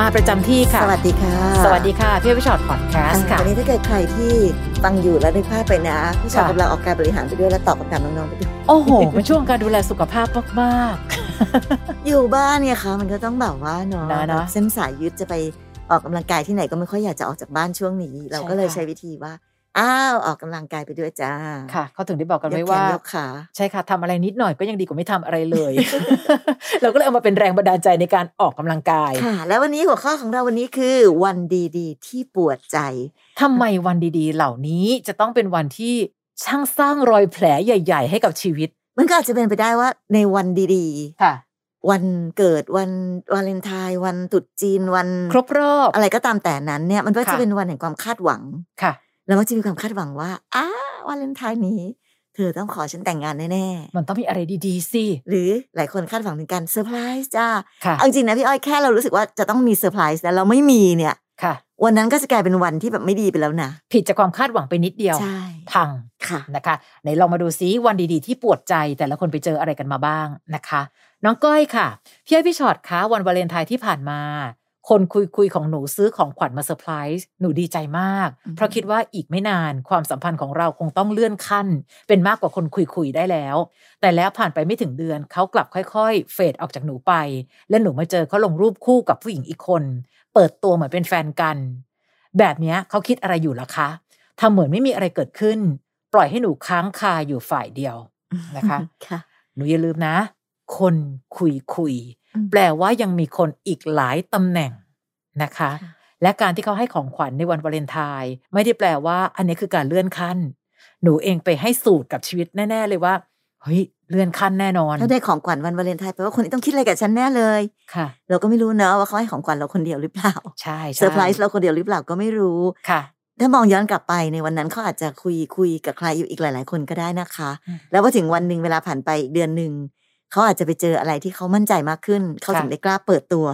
มาประจำที่ค่ะ สวัสดีค่ะ สวัสดีค่ะพี่อ้อยพี่ฉอดพอดแคสต์ค่ะวันนี้ถ้าเกิดใครที่ฟังอยู่แล้วนึกภาพไปนะพี่ฉอดค่ะกำลังออกกายบริหารไปด้วยและตอบคำถามน้องๆไปด้วยโอ้โหเป็นช่วงการดูแลสุขภาพมากอยู่บ้านเนี่ยค่ะมันก็ต้องแบบว่าเนาะนะเนอะแบบเส้นสายยึดจะไปออกกำลังกายที่ไหนก็ไม่ค่อยอยากจะออกจากบ้านช่วงนี้ เราก็เลยค่ะใช้วิธีว่า อ้าวออกกำลังกายไปด้วยจ้าๆค่ะเขาถึงได้บอกกันยไว้กแขว่านยกขาใช่ค่ะทำอะไรนิดหน่อยก็ยังดีกว่าไม่ทำอะไรเลย เราก็เลยเอามาเป็นแรงบันดาลใจในการออกกำลังกายค่ะ แล้ววันนี้หัวข้อของเราวันนี้คือ วันดีๆ ที่ปวดใจทำไมวันดีๆ เหล่านี้จะต้องเป็นวันที่ช่างสร้างรอยแผลใหญ่ ๆ ให้กับชีวิต มันก็อาจจะเป็นไปได้ว่าในวันดีค่ะๆวันเกิดวันวาเลนไทน์วันตรุษจีนวัน ครบรอบอะไรก็ตามแต่นั้นเนี่ย มันก็จะค่ะเป็นวันแห่งความคาดหวังค่ะ แล้วมันจะมีความคาดหวังว่าอ้าววาเลนไทน์นี้เธอต้องขอฉันแต่งงานแน่ๆ มันต้องมีอะไรดีๆสิหรือหลายคนคาดหวังถึงการเซอร์ไพรส์จ้าค่ะเอาจริงๆนะพี่อ้อยแค่เรารู้สึกว่าจะต้องมีเซอร์ไพรส์แล้วเราไม่มีเนี่ย ค่ะ วันนั้นก็จะกลายเป็นวันที่แบบไม่ดีไปแล้วนะ ผิดจากความคาดหวังไปนิดเดียวใช่พังค่ะนะคะไหนลองมาดูซิวันดีๆ ที่ปวดใจแต่ละคนไปเจออะไรกันมาบ้างนะคะ น้องก้อยค่ะพี่อ้อยพี่ฉอดคะวันวาเลนไทน์ที่ผ่านมา คนคุยคุยๆของหนูซื้อของขวัญมาเซอร์ไพรส์หนูดีใจมากอืมเพราะคิดว่าอีกไม่นานความสัมพันธ์ของเราคงต้องเลื่อนขั้น เป็นมากกว่าคนคุยคุยๆได้แล้ว แต่แล้วผ่านไปไม่ถึงเดือนเขากลับค่อยๆ fade ออกจากหนูไป และหนูมาเจอเขาลงรูปคู่กับผู้หญิงอีกคน เปิดตัวเหมือนเป็นแฟนกัน แบบเนี้ยเขาคิดอะไรอยู่ล่ะคะทำเหมือนไม่มีอะไรเกิดขึ้น ปล่อยให้หนูค้างคาอยู่ฝ่ายเดียวนะคะค่ะหนูอย่าลืมนะ คนคุยคุยอืม แปลว่ายังมีคนอีกหลายตำแหน่งนะคะค่ะและการที่เขาให้ของขวัญในวันวาเลนไทน์ไม่ได้แปลว่า อันนี้คือการเลื่อนขั้น หนูเองไปให้สูตรกับชีวิตแน่ ๆ เลยว่าเฮ้ยเลื่อนขั้นแน่นอน ถ้าได้ของขวัญวันวาเลนไทน์แปลว่าคนนี้ต้องคิดอะไรกับฉันแน่เลยค่ะ เราก็ไม่รู้เนอะว่าเขาให้ของขวัญเราคนเดียวหรือเปล่าใช่ใช่เซอร์ไพรส์เราคนเดียวหรือเปล่าก็ไม่รู้ค่ะถ้ามองย้อนกลับไปในวันนั้นเขาอาจจะคุยคุยกับใครอยู่อีกหลาย ๆ คนก็ได้นะคะอืมแล้วพอถึงวันหนึ่งเวลาผ่านไปอีกเดือนหนึ่ง เขาอาจจะไปเจออะไรที่เขามั่นใจมากขึ้น เขาถึงได้กล้าเปิดตัว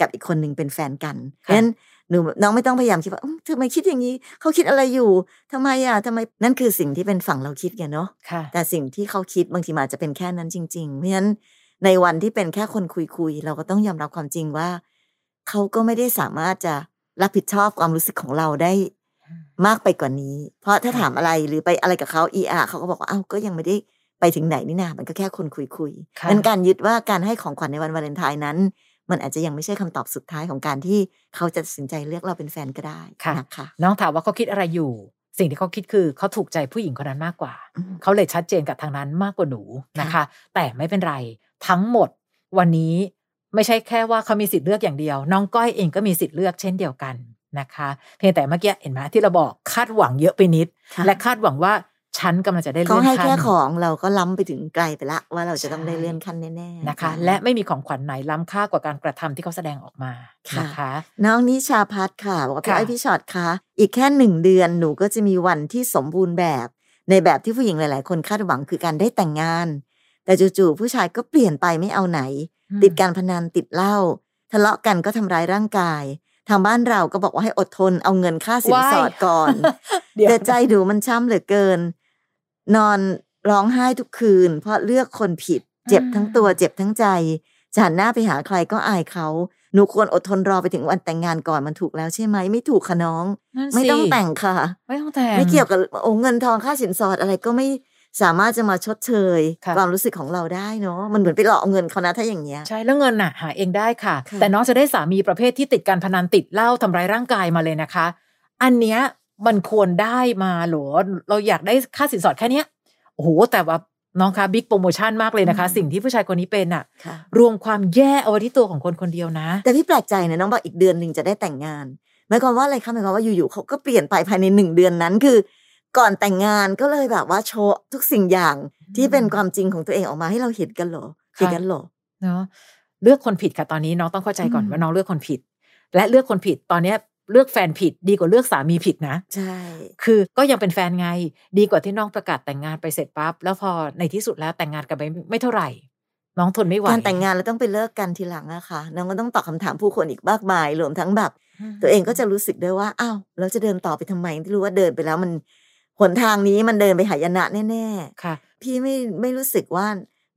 กับอีกคนหนึ่งเป็นแฟนกันเพราะฉะนั้นหนูน้องไม่ต้องพยายามคิดว่าอื้อทำไมคิดอย่างนี้ เขาคิดอะไรอยู่ทำไมอะทำไมนั่นคือสิ่งที่เป็นฝั่งเราคิดไงเนาะค่ะแต่สิ่งที่เขาคิดบางทีมันอาจจะเป็นแค่นั้นจริง ๆ เพราะฉะนั้นในวันที่เป็นแค่คนคุยๆเราก็ต้องยอมรับความจริงว่า เขาก็ไม่ได้สามารถจะรับผิดชอบความรู้สึกของเราได้มากไปกว่านี้ เพราะถ้าค่ะถามอะไรหรือไปอะไรกับเขาอีอาเขาก็บอกว่าอ้าวก็ยังไม่ได้ ไปถึงไหนนี่นามันก็แค่คนคุยคุยๆค่ะนั้นการยึดว่าการให้ของขวัญในวันวาเลนไทน์นั้น มันอาจจะยังไม่ใช่คำตอบสุดท้ายของการที่เขาจะตัดสินใจเลือกเราเป็นแฟนก็ได้ค่ะนะคะน้องถามว่าเขาคิดอะไรอยู่ สิ่งที่เขาคิดคือเขาถูกใจผู้หญิงคนนั้นมากกว่าอืมเขาเลยชัดเจนกับทางนั้นมากกว่าหนูนะคะค่ะแต่ไม่เป็นไรทั้งหมดวันนี้ไม่ใช่แค่ว่าเขามีสิทธิ์เลือกอย่างเดียว น้องก้อยเองก็มีสิทธิ์เลือกเช่นเดียวกันนะคะ เพียงแต่เมื่อกี้เห็นไหมที่เราบอกคาดหวังเยอะไปนิดค่ะและคาดหวังว่า ฉันกำลังจะได้เขาเลื่อนให้ขั้แค่นของเราก็ล้ำไปถึงไกลไปละ ว่าเราจะต้องใช่ได้เลื่อนขั้นแน่ๆนะคะ และไม่มีของขวัญไหนล้ำค่ากว่าการกระทำที่เขาแสดงออกมานะคะน้องนิชาพัฒน์ค่ะบอกว่าพี่ค่ะไอพี่ช็อตคะอีกแค่หนึ่งเดือนหนูก็จะมีวันที่สมบูรณ์แบบ ในแบบที่ผู้หญิงหลาย ๆ คนคาดหวังคือการได้แต่งงาน แต่จู่ๆผู้ชายก็เปลี่ยนไปไม่เอาไหน ติดการพนันติดเหล้าทะเลาะกันก็ทำร้ายร่างกายทางบ้านเราก็บอกว่าให้อดทนเอาเงินค่าสินสอดก่อนเดี๋ยวแต่ใจดูมันช้ำเหลือเกิน นอนร้องไห้ทุกคืน เพราะเลือกคนผิด เจ็บทั้งตัวเจ็บทั้งใจจะหันหน้าไปหาใครก็อายเขา หนูควรอดทนรอไปถึงวันแต่งงานก่อนมันถูกแล้วใช่ไหมไม่ถูกค่ะน้องนั่นสิไม่ต้องแต่งค่ะ ไม่ต้องแต่งไม่เกี่ยวกับโอ้เงินทองค่าสินสอดอะไรก็ไม่สามารถจะมาชดเชยค่ะความรู้สึกของเราได้เนาะมันเหมือนไปหลอกเอาเงินเขานะถ้าอย่างเงี้ยใช่แล้วเงินน่ะหาเองได้ค่ะค่ะ แต่น้องจะได้สามีประเภทที่ติดการพนันติดเหล้าทำร้ายร่างกายมาเลยนะคะ อันเนี้ย มันควรได้มาเหรอเราอยากได้ค่าสินสอดแค่เนี้ยโอ้โหแต่ว่าน้องคะบิ๊กโปรโมชั่นมากเลยนะคะอืมสิ่งที่ผู้ชายคนนี้เป็นอะค่ะ รวมความแย่เอาไว้ที่ตัวของคนคนเดียวนะ แต่พี่แปลกใจนะน้องบอกอีกเดือนหนึ่งจะได้แต่งงานหมายความว่าอะไรคะหมายความว่าอยู่ๆเขาก็เปลี่ยนไปภายในหนึ่งเดือนนั้นคือ ก่อนแต่งงานก็เลยแบบว่าโชว์ทุกสิ่งอย่างที่เป็นความจริงของตัวเองออกมาให้เราเห็นกันเหรอเห็นกันเหรอเนาะเลือกคนผิดค่ะตอนนี้น้องต้องเข้าใจก่อนอืมว่าน้องเลือกคนผิด และเลือกคนผิดตอนเนี้ย เลือกแฟนผิด ดีกว่าเลือกสามีผิดนะ ใช่ คือก็ยังเป็นแฟนไง ดีกว่าที่น้องประกาศแต่งงานไปเสร็จปั๊บแล้วพอในที่สุดแล้วแต่งงานกันไปไม่เท่าไหร่ น้องทนไม่ไหวการแต่งงานแล้วต้องไปเลิกกันทีหลังอะค่ะน้องก็ต้องตอบคำถามผู้คนอีกมากมายรวมทั้งแบบอืมตัวเองก็จะรู้สึกด้วยว่าอ้าวเราจะเดินต่อไปทำไมที่รู้ว่าเดินไปแล้วมันหนทางนี้มันเดินไปหายนะแน่ค่ะๆพี่ไม่ไม่รู้สึกว่า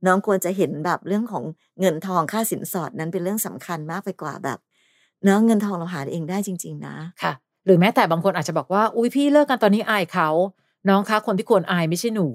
น้องควรจะเห็นแบบเรื่องของเงินทองค่าสินสอดนั้นเป็นเรื่องสำคัญมากไปกว่าแบบ เนาะเงินทองเราหาเองได้จริง ๆ นะค่ะ หรือแม้แต่บางคนอาจจะบอกว่า อุ้ยพี่เลิกกันตอนนี้อายเขา น้องคะคนที่ควรอายไม่ใช่หนู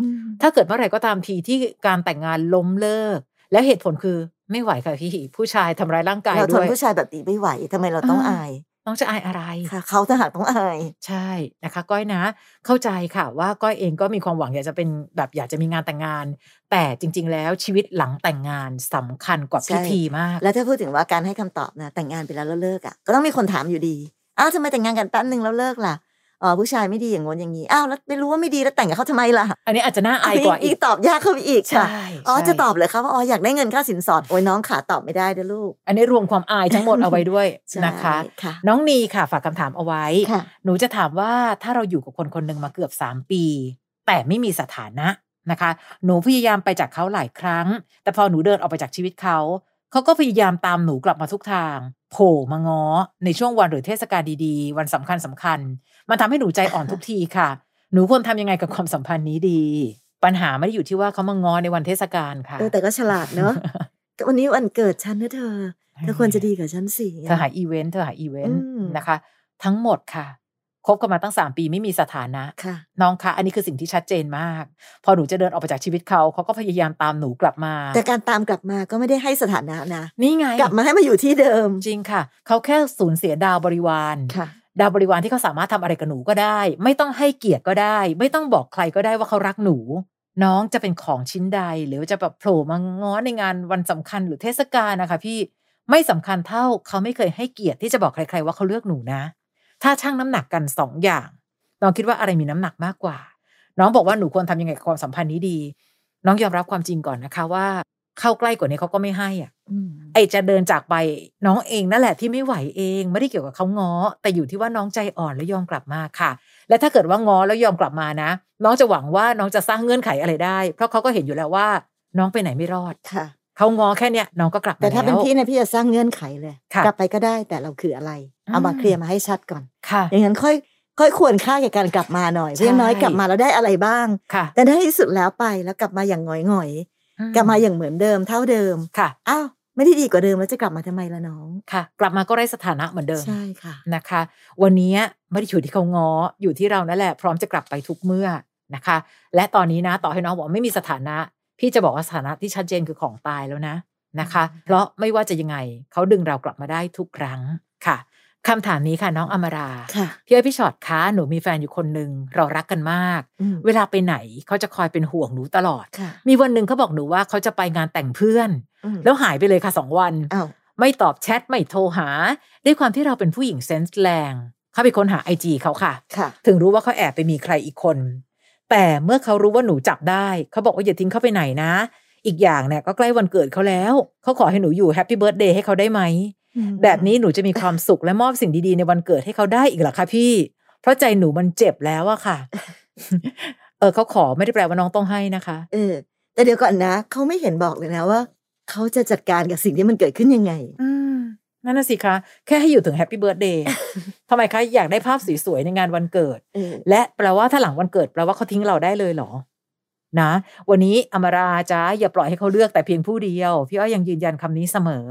อืมถ้าเกิดเมื่อไหร่ก็ตามทีที่การแต่งงานล้มเลิก แล้วเหตุผลคือไม่ไหวค่ะพี่ผู้ชายทำร้ายร่างกายเราทด้นวยผู้ชายแบบนี้ไม่ไหวทำไมเราต้องอ่าอาย น้องจะอายอะไรค่ะ เขาต่างหากต้องอาย ใช่นะคะ ก้อยนะ เข้าใจค่ะว่าก้อยเองก็มีความหวังอยากจะเป็นแบบอยากจะมีงานแต่งงาน แต่จริง ๆ แล้วชีวิตหลังแต่งงานสำคัญกว่าใช่พิธีมาก แล้วถ้าพูดถึงว่าการให้คำตอบนะแต่งงานไปแล้วแล้วเลิกอะก็ต้องมีคนถามอยู่ดีอ้าวทำไมแต่งงานกันแป๊บนึงแล้วเลิกล่ะ อ๋อผู้ชายไม่ดีอย่างงนอย่างนี้อ้าวแล้วไม่รู้ว่าไม่ดีแล้วแต่งกับเขาทำไมล่ะ อันนี้อาจจะน่าอายกว่าอีกตอบยากเข้าไปอีกค่ะใช่อ๋อใช่จะตอบเลยครับว่าอ๋ออยากได้เงินค่าสินสอดโอ้ยน้องขาตอบไม่ได้เด้อลูก อันนี้รวมความอายทั้งหมดเอาไว้ด้วยใช่นะคะค่ะน้องนีค่ะฝากคำถามเอาไว้ค่ะหนูจะถามว่าถ้าเราอยู่กับคนคนหนึ่งมาเกือบสามปี แต่ไม่มีสถานะนะคะ หนูพยายามไปจากเขาหลายครั้ง แต่พอหนูเดินออกไปจากชีวิตเขาเขาก็พยายามตามหนูกลับมาทุกทาง โผล่มาง้อในช่วงวันหรือเทศกาลดีๆ วันสำคัญสำคัญ มันทำให้หนูใจอ่อนทุกทีค่ะ หนูควรทำยังไงกับความสัมพันธ์นี้ดี ปัญหาไม่ได้อยู่ที่ว่าเขามาง้อในวันเทศกาลค่ะเออแต่ก็ฉลาดเนอะวันนี้วันเกิดฉันนะเธอเธอควรจะดีกับฉันสิเธอหาอีเวนต์เธอหาอีเวนต์อืมนะคะ ทั้งหมดค่ะ คบกันมาตั้งสามปีไม่มีสถานะค่ะน้องคะอันนี้คือสิ่งที่ชัดเจนมาก พอหนูจะเดินออกไปจากชีวิตเขาเขาก็พยายามตามหนูกลับมา แต่การตามกลับมาก็ไม่ได้ให้สถานะนะนี่ไงกลับมาให้มาอยู่ที่เดิมจริงค่ะ เขาแค่สูญเสียดาวบริวารค่ะดาวบริวารที่เขาสามารถทำอะไรกับหนูก็ได้ ไม่ต้องให้เกียรติก็ได้ ไม่ต้องบอกใครก็ได้ว่าเขารักหนู น้องจะเป็นของชิ้นใด หรือจะแบบโผล่มาง้อในงานวันสำคัญหรือเทศกาลนะคะ พี่ไม่สำคัญเท่าเขาไม่เคยให้เกียรติที่จะบอกใคร ๆ ว่าเขาเลือกหนูนะ ถ้าชั่งน้ำหนักกันสองอย่างน้องคิดว่าอะไรมีน้ำหนักมากกว่า น้องบอกว่าหนูควรทำยังไงกับความสัมพันธ์นี้ดี น้องยอมรับความจริงก่อนนะคะว่า เข้าใกล้กว่านี้เขาก็ไม่ให้อะอืมไอจะเดินจากไปน้องเองนั่นแหละที่ไม่ไหวเองไม่ได้เกี่ยวกับเขาง้อ แต่อยู่ที่ว่าน้องใจอ่อนแล้วยอมกลับมาค่ะ และถ้าเกิดว่าง้อแล้วยอมกลับมานะ น้องจะหวังว่าน้องจะสร้างเงื่อนไขอะไรได้ เพราะเขาก็เห็นอยู่แล้วว่า น้องไปไหนไม่รอดค่ะเขาง้อแค่เนี้ยน้องก็กลับมาแต่ถ้าเป็นแล้วพี่นะพี่จะสร้างเงื่อนไขเลยค่ะกลับไปก็ได้แต่เราคืออะไร เอามาอืมเคลียร์มาให้ชัดก่อนค่ะอย่างนั้นค่อยค่อยควรค่าแก่การกลับมาหน่อยใช่เพื่ออย่างน้อยกลับมาแล้วได้อะไรบ้างค่ะแต่ในที่สุดแล้วไปแล้วกลับมาอย่างหงอยหงอยๆกลับมาอย่างเหมือนเดิมเท่าเดิมค่ะอ้าวไม่ได้ดีกว่าเดิมแล้วจะกลับมาทำไมล่ะน้องค่ะ กลับมาก็ไร้สถานะเหมือนเดิมใช่ค่ะนะคะ วันนี้ไม่ได้อยู่ที่เขาง้ออยู่ที่เรานั่นแหละ พร้อมจะกลับไปทุกเมื่อนะคะ และตอนนี้นะต่อให้น้องบอกว่าไม่มีสถานะ พี่จะบอกว่าสถานะที่ชัดเจนคือของตายแล้วนะนะคะอืมเพราะไม่ว่าจะยังไงเขาดึงเรากลับมาได้ทุกครั้งค่ะ คำถามนี้ค่ะน้องอมราค่ะพี่อ้อยพี่ชอตคะหนูมีแฟนอยู่คนหนึ่งเรารักกันมากอืมเวลาไปไหนเขาจะคอยเป็นห่วงหนูตลอดค่ะมีวันหนึ่งเขาบอกหนูว่าเขาจะไปงานแต่งเพื่อนอืมแล้วหายไปเลยค่ะสองวันอ้าวไม่ตอบแชทไม่โทรหา ด้วยความที่เราเป็นผู้หญิงเซนส์แรงเขาไปค้นหาไอจีเขาค่ะค่ะ ถึงรู้ว่าเขาแอบไปมีใครอีกคน แต่เมื่อเขารู้ว่าหนูจับได้เขาบอกว่าอย่าทิ้งเขาไปไหนนะ อีกอย่างเนี่ยก็ใกล้วันเกิดเขาแล้วเขาขอให้หนูอยู่ happy birthday ให้เขาได้ไหม แบบนี้หนูจะมีความสุขและมอบสิ่งดีๆ ในวันเกิดให้เขาได้อีกเหรอคะพี่ เพราะใจหนูมันเจ็บแล้วอะค่ะ เออเขาขอไม่ได้แปลว่าน้องต้องให้นะคะ เออ แต่เดี๋ยวก่อนนะเขาไม่เห็นบอกเลยนะว่าเขาจะจัดการกับสิ่งที่มันเกิดขึ้นยังไง อืมนั่นน่ะสิคะ แค่ให้อยู่ถึง happy birthday ทำไมคะอยากได้ภาพสวยๆในงานวันเกิดเออและแปลว่าถ้าหลังวันเกิดแปลว่าเขาทิ้งเราได้เลยเหรอ นะ วันนี้อมราจ้าอย่าปล่อยให้เขาเลือกแต่เพียงผู้เดียว พี่อ้อยยังยืนยันคำนี้เสมอ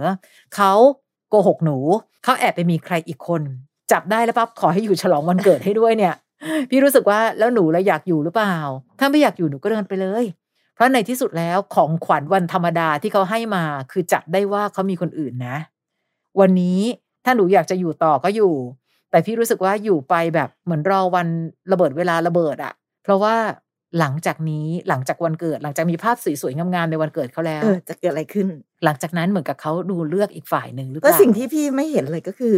เขา โกหกหนูเขาแอบไปมีใครอีกคน จับได้แล้วปั๊บขอให้อยู่ฉลองวันเกิดให้ด้วยเนี่ย พี่รู้สึกว่าแล้วหนูแล้วอยากอยู่หรือเปล่า ถ้าไม่อยากอยู่หนูก็เดินไปเลย เพราะในที่สุดแล้วของขวัญวันธรรมดาที่เขาให้มาคือจับได้ว่าเขามีคนอื่นนะ วันนี้ถ้าหนูอยากจะอยู่ต่อก็อยู่ แต่พี่รู้สึกว่าอยู่ไปแบบเหมือนรอวันระเบิดเวลาระเบิดอะเพราะว่า หลังจากนี้หลังจากวันเกิด หลังจากมีภาพสวยๆงามๆในวันเกิดเขาแล้วเออจะเกิดอะไรขึ้น หลังจากนั้นเหมือนกับเขาดูเลือกอีกฝ่ายหนึ่งหรือเปก็ล่าสิ่งที่พี่ไม่เห็นเลยก็คือ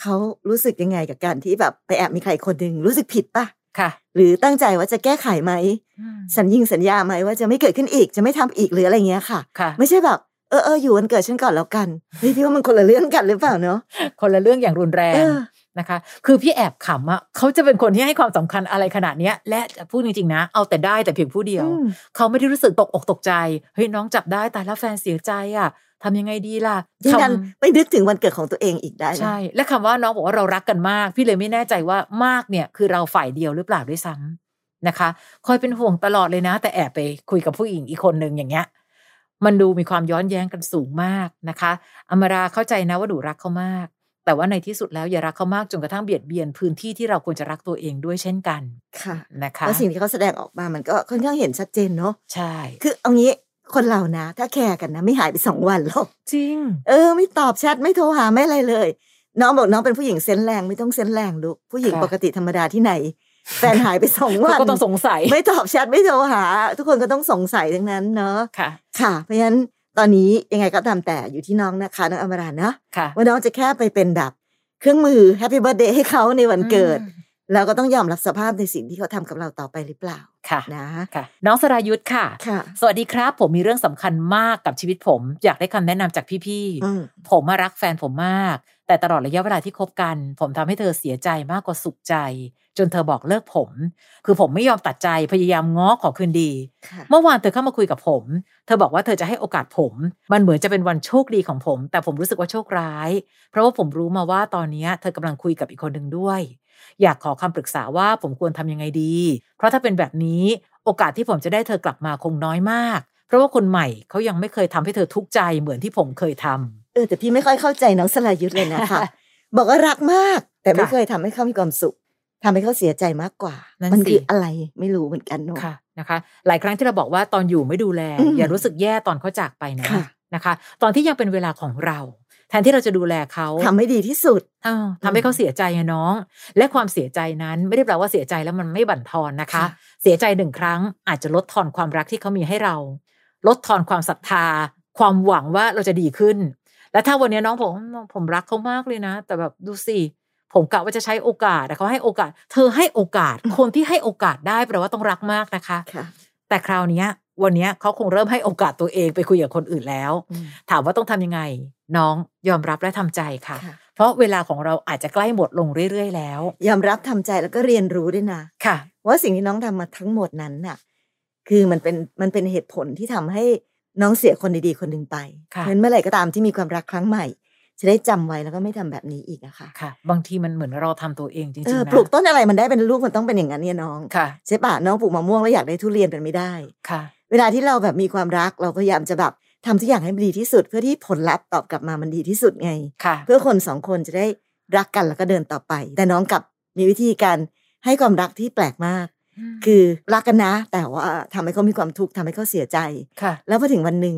เขารู้สึกยังไงกับการที่แบบไปแอบมีใครคนหนึ่งรู้สึกผิดปะค่ะ หรือตั้งใจว่าจะแก้ไขไหมอืมสัญญิงสัญญาไหมว่าจะไม่เกิดขึ้นอีกจะไม่ทำอีกหรืออะไรเงี้ยค่ะค่ะ ไม่ใช่แบบเออเอออยู่วันเกิดฉันก่อนแล้วกันเฮ้ยพี่ว่ามันคนละเรื่องกันหรือเปล่าเนาะคนละเรื่องอย่างรุนแรเองอ นะคะ คือพี่แอบขำอะเขาจะเป็นคนที่ให้ความสำคัญอะไรขนาดเนี้ย และพูดจริงๆนะ เอาแต่ได้แต่เพียงผู้เดียวอืมเขาไม่ได้รู้สึกตกอกตกใจเฮ้ยน้องจับได้แต่แล้วแฟนเสียใจอะทำยังไงดีล่ะยิ่งคำดันไปนึกถึงวันเกิดของตัวเองอีกได้นะใช่ และคำว่าน้องบอกว่าเรารักกันมาก พี่เลยไม่แน่ใจว่ามากเนี่ยคือเราฝ่ายเดียวหรือเปล่าด้วยซ้ำนะคะ คอยเป็นห่วงตลอดเลยนะ แต่แอบไปคุยกับผู้หญิงอีกคนหนึ่งอย่างเงี้ย มันดูมีความย้อนแย้งกันสูงมากนะคะ อมราเข้าใจนะว่าดูรักเขามาก แต่ว่าในที่สุดแล้วอย่ารักเขามากจนกระทั่งเบียดเบียนพื้นที่ที่เราควรจะรักตัวเองด้วยเช่นกันค่ะนะคะแล้วสิ่งที่เขาแสดงออกมามันก็ค่อนข้างเห็นชัดเจนเนาะใช่ คือเอางี้คนเรานะ ถ้าแคร์กันนะ ไม่หายไปสองวันหรอกจริง เออ ไม่ตอบแชทไม่โทรหาไม่อะไรเลย น้องบอกน้องเป็นผู้หญิงเซนส์แรงไม่ต้องเซนส์แรงลูกผู้หญิงค่ะปกติธรรมดาที่ไหนแฟนหายไปสองวัเขานก็ต้องสงสัย ไม่ตอบแชทไม่โทรหา ทุกคนก็ต้องสงสัยทั้งนั้นเนาะค่ะ ค่ะ เพราะฉะนั้น ตอนนี้ยังไงก็ตามแต่อยู่ที่น้องนะคะน้องอมราเนาะค่ะว่าน้องจะแค่ไปเป็นแบบเครื่องมือแฮปปี้เบิร์ดเดย์ให้เขาในวันเกิดอืมเราก็ต้องยอมรับสภาพในสิ่งที่เขาทำกับเราต่อไปหรือเปล่า ค่ะนะค่ะ น้องสรายุทธค่ะค่ะ สวัสดีครับ ผมมีเรื่องสำคัญมากกับชีวิตผม อยากได้คำแนะนำจากพี่อืมๆผมมารักแฟนผมมาก แต่ตลอดระยะเวลาที่คบกัน ผมทำให้เธอเสียใจมากกว่าสุขใจ จนเธอบอกเลิกผม คือผมไม่ยอมตัดใจพยายามง้อขอคืนดีค่ะเมื่อวานเธอเข้ามาคุยกับผม เธอบอกว่าเธอจะให้โอกาสผม มันเหมือนจะเป็นวันโชคดีของผม แต่ผมรู้สึกว่าโชคร้าย เพราะว่าผมรู้มาว่าตอนนี้เธอกำลังคุยกับอีกคนหนึ่งด้วย อยากขอคำปรึกษาว่าผมควรทำยังไงดี เพราะถ้าเป็นแบบนี้โอกาสที่ผมจะได้เธอกลับมาคงน้อยมาก เพราะว่าคนใหม่เขายังไม่เคยทำให้เธอทุกข์ใจเหมือนที่ผมเคยทำเออแต่พี่ไม่ค่อยเข้าใจน้องสลายุทธเลยนะคะบอกว่ารักมาก แต่ไม่ค่ะเคยทำให้เขามีความสุข ทำให้เขาเสียใจมากกว่านั่นมันสิคืออะไรไม่รู้เหมือนกันเนาะค่ะนะคะ หลายครั้งที่เราบอกว่าตอนอยู่ไม่ดูแลอืมอย่ารู้สึกแย่ตอนเขาจากไปนะค่ะนะคะ ตอนที่ยังเป็นเวลาของเรา แทนที่เราจะดูแลเขาทำให้ดีที่สุดอ้าวทำให้เขาเสียใจอะน้อง และความเสียใจนั้นไม่ได้แปลว่าเสียใจแล้วมันไม่บั่นทอนนะคะค่ะเสียใจหนึ่งครั้งอาจจะลดทอนความรักที่เขามีให้เรา ลดทอนความศรัทธา ความหวังว่าเราจะดีขึ้น และถ้าวันนี้น้องผมผมรักเขามากเลยนะ แต่แบบดูสิ ผมกะว่าจะใช้โอกาสแต่เขาให้โอกาส เธอให้โอกาส คนที่ให้โอกาสได้แปลว่าต้องรักมากนะคะค่ะแต่คราวเนี้ยวันเนี้ยเขาคงเริ่มให้โอกาสตัวเองไปคุยกับคนอื่นแล้วอืมถามว่าต้องทำยังไง น้องยอมรับและทำใจค่ะค่ะ เพราะเวลาของเราอาจจะใกล้หมดลงเรื่อยๆ แล้ว ยอมรับทำใจแล้วก็เรียนรู้ด้วยนะค่ะ ว่าสิ่งที่น้องทำมาทั้งหมดนั้นน่ะ คือมันเป็นมันเป็นเหตุผลที่ทำให้น้องเสียคนดีๆคนหนึ่งไปเพค่ะราะฉะนั้นเมื่อไหร่ก็ตามที่มีความรักครั้งใหม่ จะได้จำไว้แล้วก็ไม่ทำแบบนี้อีกอะค่ะค่ะ บางทีมันเหมือนเราทำตัวเองจริงเออๆนะปลูกต้นอะไรมันได้เป็นลูกมันต้องเป็นอย่างนั้นเนี่ยน้องค่ะใช่ปะน้องปลูกมะม่วงแล้วอยากได้ทุเรียนเป็นไม่ได้ค่ะ เวลาที่เราแบบมีความรักเราพยายามจะแบบทำทุกอย่างให้มันดีที่สุด เพื่อที่ผลลัพธ์ตอบกลับมามันดีที่สุดไงค่ะ เพื่อคนสองคนจะได้รักกันแล้วก็เดินต่อไป แต่น้องกลับมีวิธีการให้ความรักที่แปลกมาก คือรักกันนะ แต่ว่าทำให้เขามีความทุกข์ทำให้เขาเสียใจค่ะแล้วพอถึงวันหนึ่ง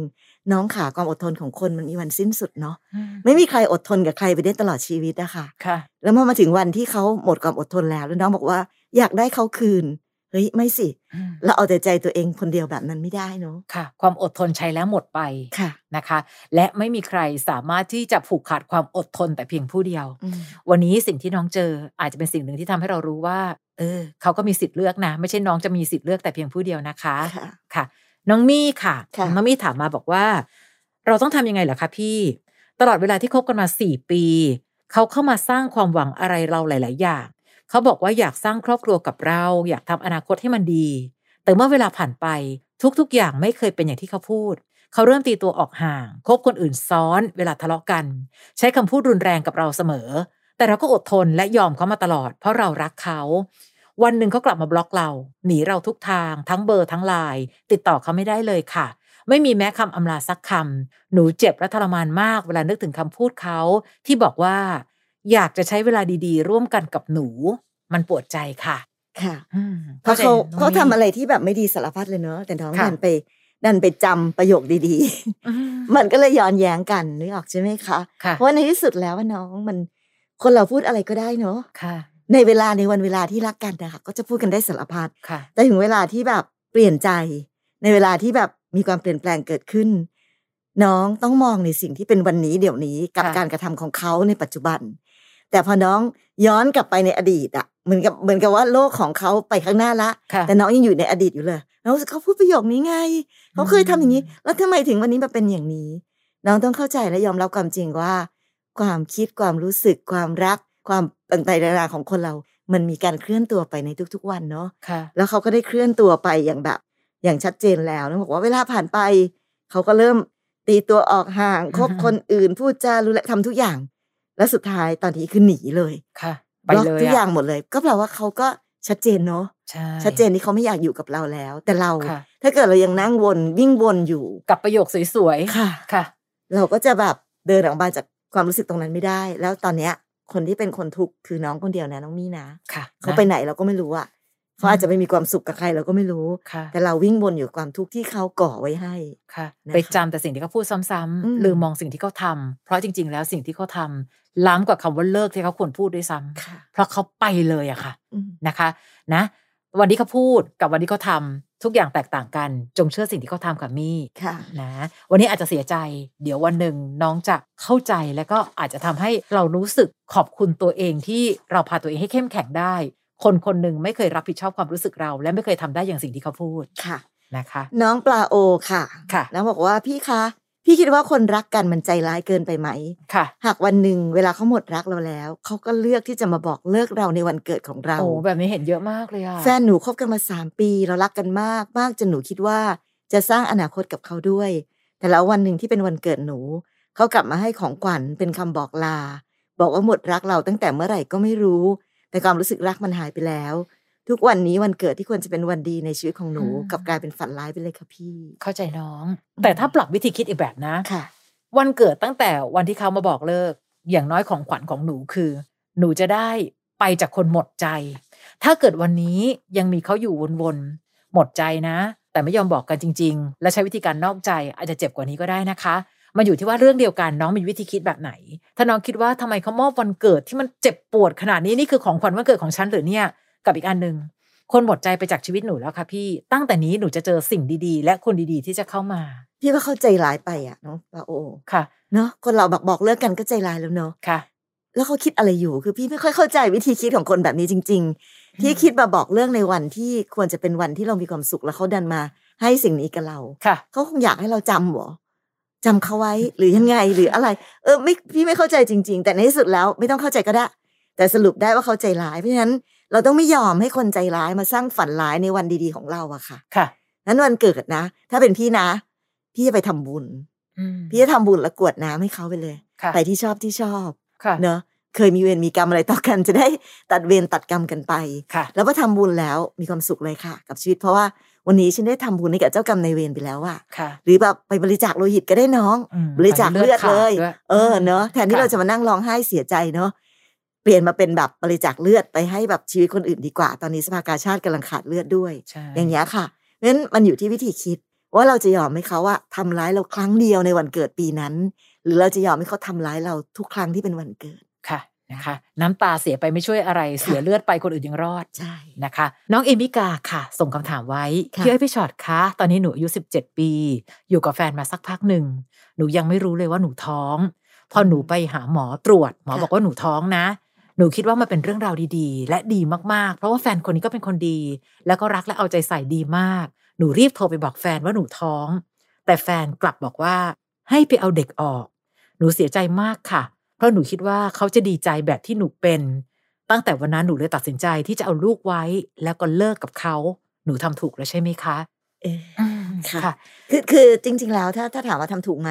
น้องขาความอดทนของคนมันมีวันสิ้นสุดเนาะอืมไม่มีใครอดทนกับใครไปได้ตลอดชีวิตอะค่ะค่ะแล้วพอมาถึงวันที่เขาหมดความอดทนแล้วแล้วน้องบอกว่าอยากได้เขาคืนเฮ้ยไม่สิอืมเราเอาแต่ใจตัวเองคนเดียวแบบนั้นไม่ได้เนาะค่ะ ความอดทนใช้แล้วหมดไปค่ะนะคะ และไม่มีใครสามารถที่จะผูกขาดความอดทนแต่เพียงผู้เดียวอืมวันนี้สิ่งที่น้องเจออาจจะเป็นสิ่งหนึ่งที่ทำให้เรารู้ว่า เออ เขาก็มีสิทธิ์เลือกนะ ไม่ใช่น้องจะมีสิทธิ์เลือกแต่เพียงผู้เดียวนะคะค่ะค่ะ น้องมี่ค่ะค่ะน้องมี่ถามมาบอกว่า เราต้องทำยังไงเหรอคะพี่ ตลอดเวลาที่คบกันมาสี่ปีเขาเข้ามาสร้างความหวังอะไรเราหลาย ๆ อย่างเขาบอกว่าอยากสร้างครอบครัวกับเรา อยากทำอนาคตให้มันดี แต่เมื่อเวลาผ่านไปทุก ๆ อย่างไม่เคยเป็นอย่างที่เขาพูดเขาเริ่มตีตัวออกห่าง คบคนอื่นซ้อน เวลาทะเลาะกัน ใช้คำพูดรุนแรงกับเราเสมอ แต่เราก็อดทนและยอมเขามาตลอด เพราะเรารักเขา วันหนึ่งเขากลับมาบล็อกเรา หนีเราทุกทาง ทั้งเบอร์ทั้งไลน์ติดต่อเขาไม่ได้เลยค่ะ ไม่มีแม้คำอำลาสักคำหนูเจ็บและทรมานมากเวลานึกถึงคำพูดเขาที่บอกว่า อยากจะใช้เวลาดีๆ ร่วมกันกับหนู มันปวดใจค่ะค่ะอืมเพราะเขาใจน้องเขาทำมี่อะไรที่แบบไม่ดีสารพัดเลยเนอะแต่น้องค่ะดันไปดันไปจำประโยคดีอืมๆมันก็เลยย้อนแย้งกันนึกออกใช่ไหมคะค่ะเพราะว่าในที่สุดแล้วว่าน้องมันคนเราพูดอะไรก็ได้เนอะค่ะ ในเวลาในวันเวลาที่รักกันนะคะก็จะพูดกันได้สารพัดค่ะแต่ถึงเวลาที่แบบเปลี่ยนใจ ในเวลาที่แบบมีความเปลี่ยนแปลงเกิดขึ้น น้องต้องมองในสิ่งที่เป็นวันนี้เดี๋ยวนี้กับค่ะการกระทำของเขาในปัจจุบัน แต่พอน้องย้อนกลับไปในอดีตอะเหมือนกับเหมือนกับว่าโลกของเขาไปข้างหน้าละค่ะแต่น้องยังอยู่ในอดีตอยู่เลยแล้วเขาพูดประโยคนี้ไง เขาเคยทำอย่างนี้ แล้วทำไมถึงวันนี้มาเป็นอย่างนี้ น้องต้องเข้าใจและยอมรับความจริงว่า ความคิดความรู้สึกความรัก ความ ต่างๆนานาของคนเรา มันมีการเคลื่อนตัวไปในทุก ๆ วันเนาะค่ะ แล้วเขาก็ได้เคลื่อนตัวไปอย่างแบบ อย่างชัดเจนแล้วนะบอกว่าเวลาผ่านไป เขาก็เริ่มตีตัวออกห่างคบอือฮึคนอื่นพูดจารู้และทำทุกอย่าง แล้วสุดท้ายตอนนี้คือหนีเลยค่ะ ไปบล็อกเลยทุกอย่างอะหมดเลย ก็แปลว่าเขาก็ชัดเจนเนาะใช่ชัดเจนที่เขาไม่อยากอยู่กับเราแล้ว แต่เรา ค่ะ ถ้าเกิดเรายังนั่งวนวิ่งวนอยู่กับประโยคสวยๆค่ะค่ะ เราก็จะแบบเดินออกมาจากความรู้สึกตรงนั้นไม่ได้ แล้วตอนเนี้ย คนที่เป็นคนทุกข์คือน้องคนเดียวนะน้องมี่นะค่ะเขานะไปไหนเราก็ไม่รู้อะเขาอาจจะไม่มีความสุขกับใครเราก็ไม่รู้ค่ะแต่เราวิ่งวนอยู่กับความทุกข์ที่เขาก่อไว้ให้ค่ะนะคะไปจำแต่สิ่งที่เขาพูดซ้อืมำๆลืมมองสิ่งที่เขาทำเพราะจริง ๆ แล้วสิ่งที่เขาทำล้ำกว่าคำว่าเลิกที่เขาควรพูดด้วยซ้ำค่ะเพราะเขาไปเลยอะค่ะอืมนะคะ นะ วันที่เขาพูดกับวันที่เขาทำทุกอย่างแตกต่างกัน จงเชื่อสิ่งที่เขาทำกับมี่ค่ะนะ วันนี้อาจจะเสียใจ เดี๋ยววันหนึ่งน้องจะเข้าใจแล้วก็อาจจะทำให้เรารู้สึกขอบคุณตัวเองที่เราพาตัวเองให้เข้มแข็งได้ คนคนหนึ่งไม่เคยรับผิดชอบความรู้สึกเรา และไม่เคยทำได้อย่างสิ่งที่เขาพูดค่ะนะคะ น้องปลาโอค่ะค่ะแล้วบอกว่าพี่คะ พี่คิดว่าคนรักกันมันใจร้ายเกินไปไหมค่ะ หากวันหนึ่งเวลาเขาหมดรักเราแล้ว เขาก็เลือกที่จะมาบอกเลิกเราในวันเกิดของเราโอ้แบบนี้เห็นเยอะมากเลยอะแฟนหนูคบกันมาสามปีเรารักกันมากมากจนหนูคิดว่าจะสร้างอนาคตกับเขาด้วย แต่แล้ววันหนึ่งที่เป็นวันเกิดหนู เขากลับมาให้ของขวัญเป็นคำบอกลา บอกว่าหมดรักเราตั้งแต่เมื่อไหร่ก็ไม่รู้ แต่ความรู้สึกรักมันหายไปแล้ว ทุกวันนี้วันเกิดที่ควรจะเป็นวันดีในชีวิตของหนูกลับกลายเป็นฝันร้ายไปเลยค่ะพี่ เข้าใจน้องอืมแต่ถ้าปรับวิธีคิดอีกแบบนะค่ะ วันเกิดตั้งแต่วันที่เขามาบอกเลิก อย่างน้อยของขวัญของหนูคือ หนูจะได้ไปจากคนหมดใจ ถ้าเกิดวันนี้ยังมีเขาอยู่วนๆหมดใจนะ แต่ไม่ยอมบอกกันจริง ๆ และใช้วิธีการนอกใจอาจจะเจ็บกว่านี้ก็ได้นะคะมันอยู่ที่ว่าเรื่องเดียวกันน้องมีวิธีคิดแบบไหน ถ้าน้องคิดว่าทำไมเขามอบวันเกิดที่มันเจ็บปวดขนาดนี้นี่คือของขวัญวันเกิดของฉันหรือเนี่ย กับอีกอันหนึ่งคนหมดใจไปจากชีวิตหนูแล้วค่ะพี่ตั้งแต่นี้หนูจะเจอสิ่งดีๆ และคนดีๆที่จะเข้ามา พี่ว่าเข้าใจร้ายไปอะน้องปาโอค่ะเนาะคนเราบอกบอกเลิกกันก็ใจร้ายแล้วเนาะค่ะ แล้วเขาคิดอะไรอยู่คือพี่ไม่ค่อยเข้าใจวิธีคิดของคนแบบนี้จริง ๆ ที่คิดมาบอกเรื่องในวันที่ควรจะเป็นวันที่เรามีความสุขแล้วเขาดันมา ให้สิ่งนี้กับเราค่ะเขาคงอยากให้เราจำเหรอจำเขาไว้หรือยังไงหรืออะไร เออไม่พี่ไม่เข้าใจจริง ๆ แต่ในที่สุดแล้วไม่ต้องเข้าใจก็ได้ แต่สรุปได้ว่าเขาใจร้ายเพราะฉะนั้น เราต้องไม่ยอมให้คนใจร้ายมาสร้างฝันร้ายในวันดีๆของเราอะค่ะ ค่ะ นั้นวันเกิดนะ ถ้าเป็นพี่นะ พี่จะไปทำบุญอืมพี่จะทำบุญแล้วกรวดน้ำให้เขาไปเลยค่ะไปที่ชอบที่ชอบค่ะเนอะเคยมีเวรมีกรรมอะไรต่อกันจะได้ตัดเวรตัดกรรมกันไปค่ะแล้วพอทำบุญแล้วมีความสุขเลยค่ะ กับชีวิตเพราะว่าวันนี้ฉันได้ทำบุญให้กับเจ้ากรรมนายเวรไปแล้วอะค่ะหรือแบบไปบริจาคโลหิตก็ได้น้องอืมบริจาคเลือดเลยขาด้วยเออเนอะแทนที่ค่ะเราจะมานั่งร้องไห้เสียใจเนอะ เปลี่ยนมาเป็นแบบบริจาคเลือดไปให้แบบชีวิตคนอื่นดีกว่า ตอนนี้สภากาชาติกำลังขาดเลือดด้วยใช่อย่างเงี้ยค่ะเพราะฉะนั้นมันอยู่ที่วิธีคิด ว่าเราจะยอมให้เขาว่าทำร้ายเราครั้งเดียวในวันเกิดปีนั้น หรือเราจะยอมให้เขาทำร้ายเราทุกครั้งที่เป็นวันเกิดค่ะนะคะ น้ำตาเสียไปไม่ช่วยอะไรเสียเลือดไปคนอื่นยังรอดใช่นะคะ น้องเอมิกาค่ะ ส่งคำถามไว้ค่ะพี่เอ้ยพี่ชอตคะตอนนี้หนูอายุ17 ปี อยู่กับแฟนมาสักพักหนึ่งหนูยังไม่รู้เลยว่าหนูท้องพอหนูไปหาหมอตรวจ หมอบอกว่าหนูท้องนะ หนูคิดว่ามันเป็นเรื่องราวดีๆ และดีมากๆ เพราะว่าแฟนคนนี้ก็เป็นคนดี แล้วก็รักและเอาใจใส่ดีมาก หนูรีบโทรไปบอกแฟนว่าหนูท้อง แต่แฟนกลับบอกว่าให้ไปเอาเด็กออก หนูเสียใจมากค่ะ เพราะหนูคิดว่าเขาจะดีใจแบบที่หนูเป็น ตั้งแต่วันนั้นหนูเลยตัดสินใจที่จะเอาลูกไว้ แล้วก็เลิกกับเขา หนูทำถูกแล้วใช่ไหมคะเออค่ะค่ะ คือคือจริง ๆ แล้วถ้าถ้าถามว่าทำถูกไหม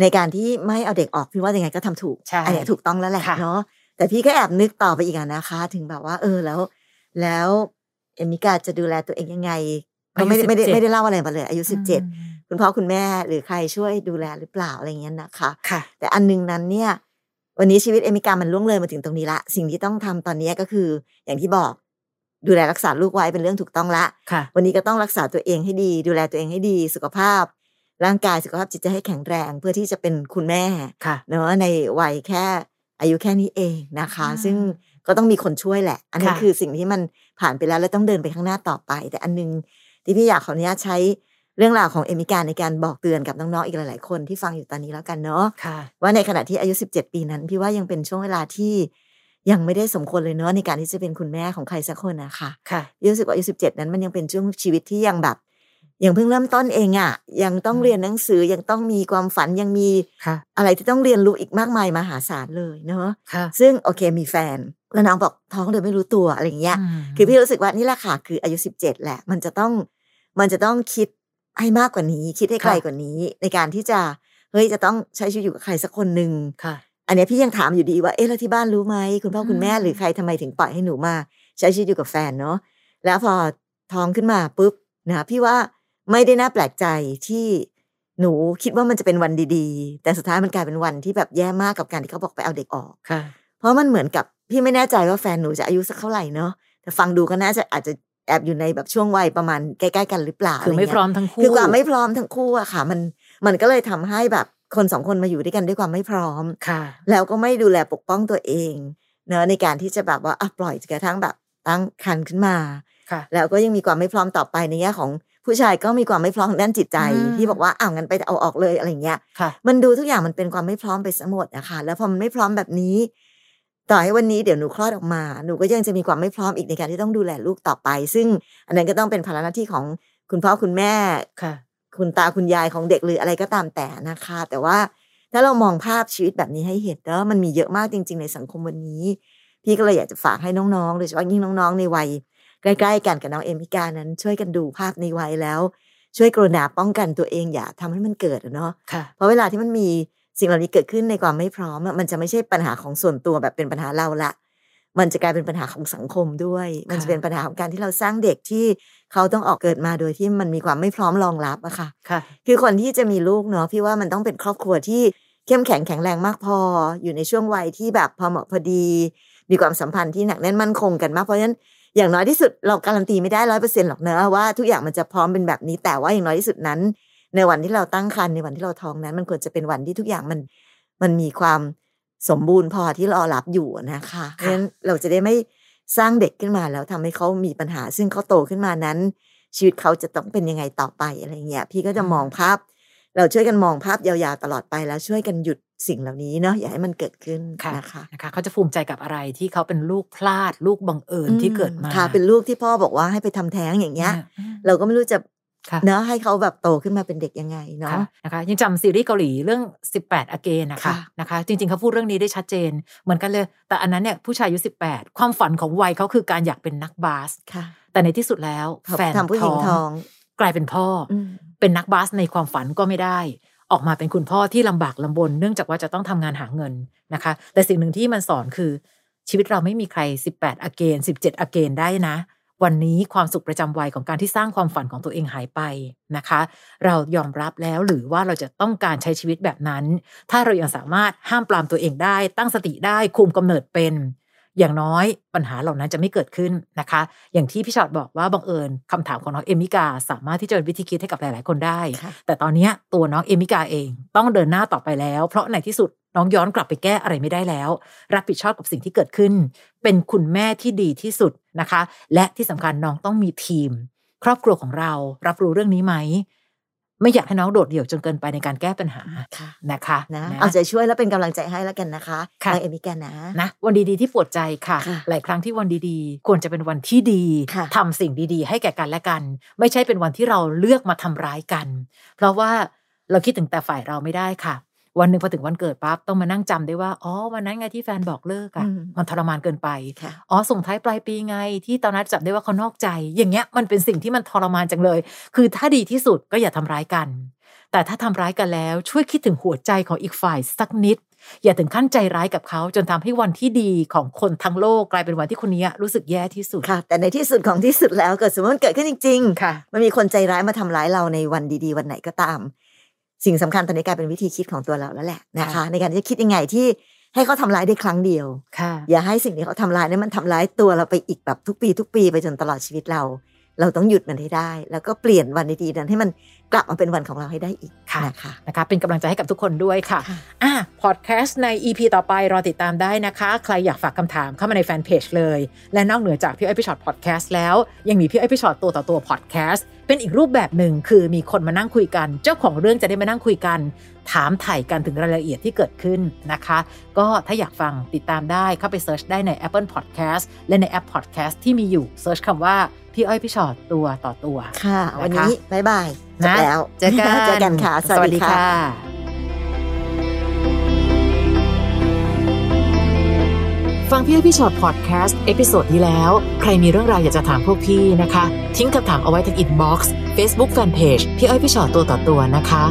ในการที่ไม่เอาเด็กออกพี่ว่ายังไงก็ทำถูกใช่อันเนี้ยถูกต้องแล้วแหละค่ะเนาะ แต่พี่ก็แอบนึกต่อไปอีกอะนะคะ ถึงแบบว่า เออแล้ว แล้วเอมิกาจะดูแลตัวเองยังไงก็ไม่ได้ไม่ได้ไม่ได้เล่าอะไรมาเลย อายุสิบเจ็ดอืมคุณพ่อคุณแม่หรือใครช่วยดูแลหรือเปล่าอะไรเงี้ยนะคะค่ะ แต่อันหนึงนั้นเนี่ย วันนี้ชีวิตเอมิกามันล่วงเลยมาถึงตรงนี้ละ สิ่งที่ต้องทำตอนนี้ก็คือ อย่างที่บอกดูแลรักษาลูกไว้เป็นเรื่องถูกต้องละค่ะ วันนี้ก็ต้องรักษาตัวเองให้ดี ดูแลตัวเองให้ดีสุขภาพ ร่างกายสุขภาพจิตใจให้แข็งแรง เพื่อที่จะเป็นคุณแม่ค่ะเนาะในวัยแค่ อายุแค่นี้เองนะคะอืมซึ่งก็ต้องมีคนช่วยแหละ อันนี้ค่ะคือสิ่งที่มันผ่านไปแล้วแล้วต้องเดินไปข้างหน้าต่อไป แต่อันหนึงที่พี่อยากขออนุญาตใช้เรื่องราวของเอมิกาในการบอกเตือนกับน้องๆอีกหลายๆคนที่ฟังอยู่ตอนนี้แล้วกันเนาะค่ะว่าในขณะที่อายุ 17 ปีนั้น พี่ว่ายังเป็นช่วงเวลาที่ยังไม่ได้สมควรเลยเนาะในการที่จะเป็นคุณแม่ของใครสักคนนะคะค่ะพี่รู้สึกว่าอายุ17นั้นมันยังเป็นช่วงชีวิตที่ยังแบบ ยังเพิ่งเริ่มต้นเองอะ่ะ ยังต้องเรียนหนังสือยังต้องมีความฝันยังมีค่ะอะไรที่ต้องเรียนรู้อีกมากมายมหาศาลเลยเนาะค่ะซึ่งโอเคมีแฟนแล้วน้องบอกท้องเลยไม่รู้ตัวอะไรอย่างเงี้ยมคือพี่รู้สึกว่านี่แหละค่ะคืออายุสิบเจ็ดแหละ มันจะต้องมันจะต้องคิดให้มากกว่านี้ คิดให้ไกลค่ะกว่านี้ ในการที่จะเฮ้ยจะต้องใช้ชีวิตอยู่กับใครสักคนหนึ่งค่ะอันเนี้ยพี่ยังถามอยู่ดีว่าเอ๊ะแล้วที่บ้านรู้ไหมคุณพ่อคุณแม่อืมหรือใครทำไมถึงปล่อยให้หนูมา ใช้ชีวิตอยู่กับแฟนเนาะแล้วพอท้องขึ้นมาปุ๊บนะพี่ว่า ไม่ได้น่าแปลกใจที่หนูคิดว่ามันจะเป็นวันดีๆ แต่สุดท้ายมันกลายเป็นวันที่แบบแย่มากกับการที่เขาบอกไปเอาเด็กออกค่ะ เพราะมันเหมือนกับพี่ไม่แน่ใจว่าแฟนหนูจะอายุสักเท่าไหร่เนาะแต่ฟังดูก็น่าจะอาจจะแอบอยู่ในแบบช่วงวัยประมาณใกล้ๆกันหรือเปล่าคือไม่ะพเงี้ยร้อมทั้งคู่คือความไม่พร้อมทั้งคู่อะค่ะ มันมันก็เลยทำให้แบบคนสองคนมาอยู่ด้วยกันด้วยความไม่พร้อมค่ะ แล้วก็ไม่ดูแลปกป้องตัวเอง เนอะในการที่จะแบบว่าอะปล่อยจนกระทั่งแบบตั้งครรภ์ขึ้นมาค่ะ แล้วก็ยังมีความไม่พร้อมต่อไปในแง่ของ ผู้ชายก็มีความไม่พร้อมทางด้านจิตใจอืมที่บอกว่าอ้าวงั้นไปเอาออกเลยอะไรเงี้ยค่ะมันดูทุกอย่างมันเป็นความไม่พร้อมไปสมดนะคะแล้วพอมันไม่พร้อมแบบนี้ ต่อให้วันนี้เดี๋ยวหนูคลอดออกมา หนูก็ยังจะมีความไม่พร้อมอีกในการที่ต้องดูแลลูกต่อไป ซึ่งอันนั้นก็ต้องเป็นภาระหน้าที่ของคุณพ่อคุณแม่ค่ะ คุณตาคุณยายของเด็กหรืออะไรก็ตามแต่นะคะ แต่ว่าถ้าเรามองภาพชีวิตแบบนี้ให้เห็นแล้วมันมีเยอะมากจริง ๆ ในสังคมวันนี้ พี่ก็เลยอยากจะฝากให้น้องๆโดยเฉพาะยิ่งน้องๆ ในวัย ใกล้ๆกันกับน้องเอมิกานั้น ช่วยกันดูภาพในวัยแล้ว ช่วยกรุณาป้องกันตัวเองอย่าทำให้มันเกิดอะเนาะค่ะเพราะเวลาที่มันมีสิ่งเหล่านี้เกิดขึ้นในความไม่พร้อมอะมันจะไม่ใช่ปัญหาของส่วนตัวแบบเป็นปัญหาเราละมันจะกลายเป็นปัญหาของสังคมด้วย มันจะเป็นปัญหาของการที่เราสร้างเด็กที่เขาต้องออกเกิดมาโดยที่มันมีความไม่พร้อมรองรับอะค่ะค่ะคือคนที่จะมีลูกเนาะพี่ว่ามันต้องเป็นครอบครัวที่เข้มแข็งแข็งแรงมากพอ อยู่ในช่วงวัยที่แบบพอเหมาะพอดี มีความสัมพันธ์ที่หนักแน่นมั่นคงกันมาก เพราะฉะนั้น อย่างน้อยที่สุดเราการันตีไม่ได้ร้อยเปอร์เซ็นต์หรอกเนอะว่าทุกอย่างมันจะพร้อมเป็นแบบนี้ แต่ว่าอย่างน้อยที่สุดนั้น ในวันที่เราตั้งครรภ์ในวันที่เราท้องนั้น มันควรจะเป็นวันที่ทุกอย่างมันมันมีความสมบูรณ์พอที่รอรับอยู่นะคะเพราะฉะนั้นเราจะได้ไม่สร้างเด็กขึ้นมาแล้วทำให้เขามีปัญหา ซึ่งเขาโตขึ้นมานั้น ชีวิตเขาจะต้องเป็นยังไงต่อไปอะไรเงี้ยพี่ก็จะอืมมองภาพ เราช่วยกันมองภาพยาวๆตลอดไปแล้วช่วยกันหยุดสิ่งเหล่านี้เนาะอย่าให้มันเกิดขึ้นค่ะนะคะนะคะเขาจะภูมิใจกับอะไรที่เขาเป็นลูกพลาด ลูกบังเอิญที่เกิดมาค่ะเป็นลูกที่พ่อบอกว่าให้ไปทำแท้งอย่างเงี้ยอืมเราก็ไม่รู้จะค่ะเนาะให้เขาแบบโตขึ้นมาเป็นเด็กยังไงเนาะค่ะนะคะยังจำซีรีส์เกาหลีเรื่อง 18อเกนนะคะค่ะนะคะ จริงๆเขาพูดเรื่องนี้ได้ชัดเจน เหมือนกันเลย แต่อันนั้นเนี่ยผู้ชายอายุ18 ความฝันของวัยเขาคือการอยากเป็นนักบาสค่ะแต่ในที่สุดแล้วแฟนทำผู้หญิงท้องกลายเป็นพ่อออืม เป็นนักบาสในความฝันก็ไม่ได้ ออกมาเป็นคุณพ่อที่ลำบากลำบน เนื่องจากว่าจะต้องทำงานหาเงินนะคะ แต่สิ่งหนึ่งที่มันสอนคือ ชีวิตเราไม่มีใคร 18อเกน17อเกนได้นะ วันนี้ความสุขประจำวัยของการที่สร้างความฝันของตัวเองหายไปนะคะ เรายอมรับแล้วหรือว่าเราจะต้องการใช้ชีวิตแบบนั้น ถ้าเรายังสามารถห้ามปรามตัวเองได้ ตั้งสติได้คุมกำเนิดเป็น อย่างน้อยปัญหาเหล่านั้นจะไม่เกิดขึ้นนะคะ อย่างที่พี่ชอดบอกว่าบังเอิญคำถามของน้องเอมิกา สามารถที่จะเป็นวิธีคิดให้กับหลาย ๆ คนได้ค่ะแต่ตอนเนี้ยตัวน้องเอมิกาเองต้องเดินหน้าต่อไปแล้ว เพราะในที่สุดน้องย้อนกลับไปแก้อะไรไม่ได้แล้ว รับผิดชอบกับสิ่งที่เกิดขึ้น เป็นคุณแม่ที่ดีที่สุดนะคะ และที่สำคัญน้องต้องมีทีม ครอบครัวของเรารับรู้เรื่องนี้ไหม ไม่อยากให้น้องโดดเดี่ยวจนเกินไปในการแก้ปัญหาค่ะนะคะนะนะเอาใจช่วยแล้วเป็นกำลังใจให้แล้วกันนะคะค่ะนางเอมิกานะนะวันดีๆที่ปวดใจค่ะค่ะ หลายครั้งที่วันดีๆ ควรจะเป็นวันที่ดีค่ะทำสิ่งดีๆ ให้แก่กันและกัน ไม่ใช่เป็นวันที่เราเลือกมาทำร้ายกัน เพราะว่าเราคิดถึงแต่ฝ่ายเราไม่ได้ค่ะ วันหนึ่งพอถึงวันเกิดปั๊บต้องมานั่งจำได้ว่าอ๋อวันนั้นไงที่แฟนบอกเลิกอะอืมมันทรมานเกินไปค่ะอ๋อส่งท้ายปลายปีไง ที่ตอนนั้นจับได้ว่าเขานอกใจ อย่างเงี้ยมันเป็นสิ่งที่มันทรมานจังเลย คือถ้าดีที่สุดก็อย่าทำร้ายกัน แต่ถ้าทำร้ายกันแล้วช่วยคิดถึงหัวใจของอีกฝ่ายสักนิด อย่าถึงขั้นใจร้ายกับเขาจนทำให้วันที่ดีของคนทั้งโลกกลายเป็นวันที่คนนี้รู้สึกแย่ที่สุดค่ะ แต่ในที่สุดของที่สุดแล้วเกิดสมมติมันเกิดขึ้นจริงๆค่ะ มันมีคนใจร้ายมาทำร้ายเราในวันดีๆ วันไหนก็ตาม สิ่งสำคัญตอนนี้กลายเป็นวิธีคิดของตัวเราแล้วแหละนะคะค่ะในการที่จะคิดยังไงที่ให้เขาทำร้ายได้ครั้งเดียวค่ะอย่าให้สิ่งที่เขาทำร้ายนั้นมันทำร้ายตัวเราไปอีกแบบทุกปี ทุกปีไปจนตลอดชีวิตเรา เราต้องหยุดมันให้ได้ แล้วก็เปลี่ยนวันดีๆนั้นให้มันกลับมาเป็นวันของเราให้ได้อีกค่ะนะคะนะคะ เป็นกำลังใจให้กับทุกคนด้วยค่ะค่ะอะพอพอดแคสต์ใน EP ต่อไปรอติดตามได้นะคะ ใครอยากฝากคำถามเข้ามาในแฟนเพจเลย และนอกเหนือจากพี่อ้อยพี่ชอตพอดแคสต์แล้ว ยังมีพี่อ้อยพี่ชอตตัวต่อตัวพอดแคสต์เป็นอีกรูปแบบหนึ่งคือมีคนมานั่งคุยกัน เจ้าของเรื่องจะได้มานั่งคุยกัน ถามไถ่กันถึงรายละเอียดที่เกิดขึ้นนะคะ ก็ถ้าอยากฟังติดตามได้เข้าไป search ได้ใน Apple Podcast และในแอป Podcast ที่มีอยู่ search คำว่าพี่อ้อยพี่ฉอดตัวต่อตัวค่ะ วันนี้ bye bye จบ นะแล้วเจอกันเจอกันค่ะ สวัสดีค่ะ ฟังพี่อ้อยพี่ฉอดพอดแคสต์ episode ที่แล้ว ใครมีเรื่องราวอยากจะถามพวกพี่นะคะ ทิ้งคำถามเอาไว้ที่ inbox Facebook fanpage พี่อ้อยพี่ฉอดตัวต่อตัวนะคะ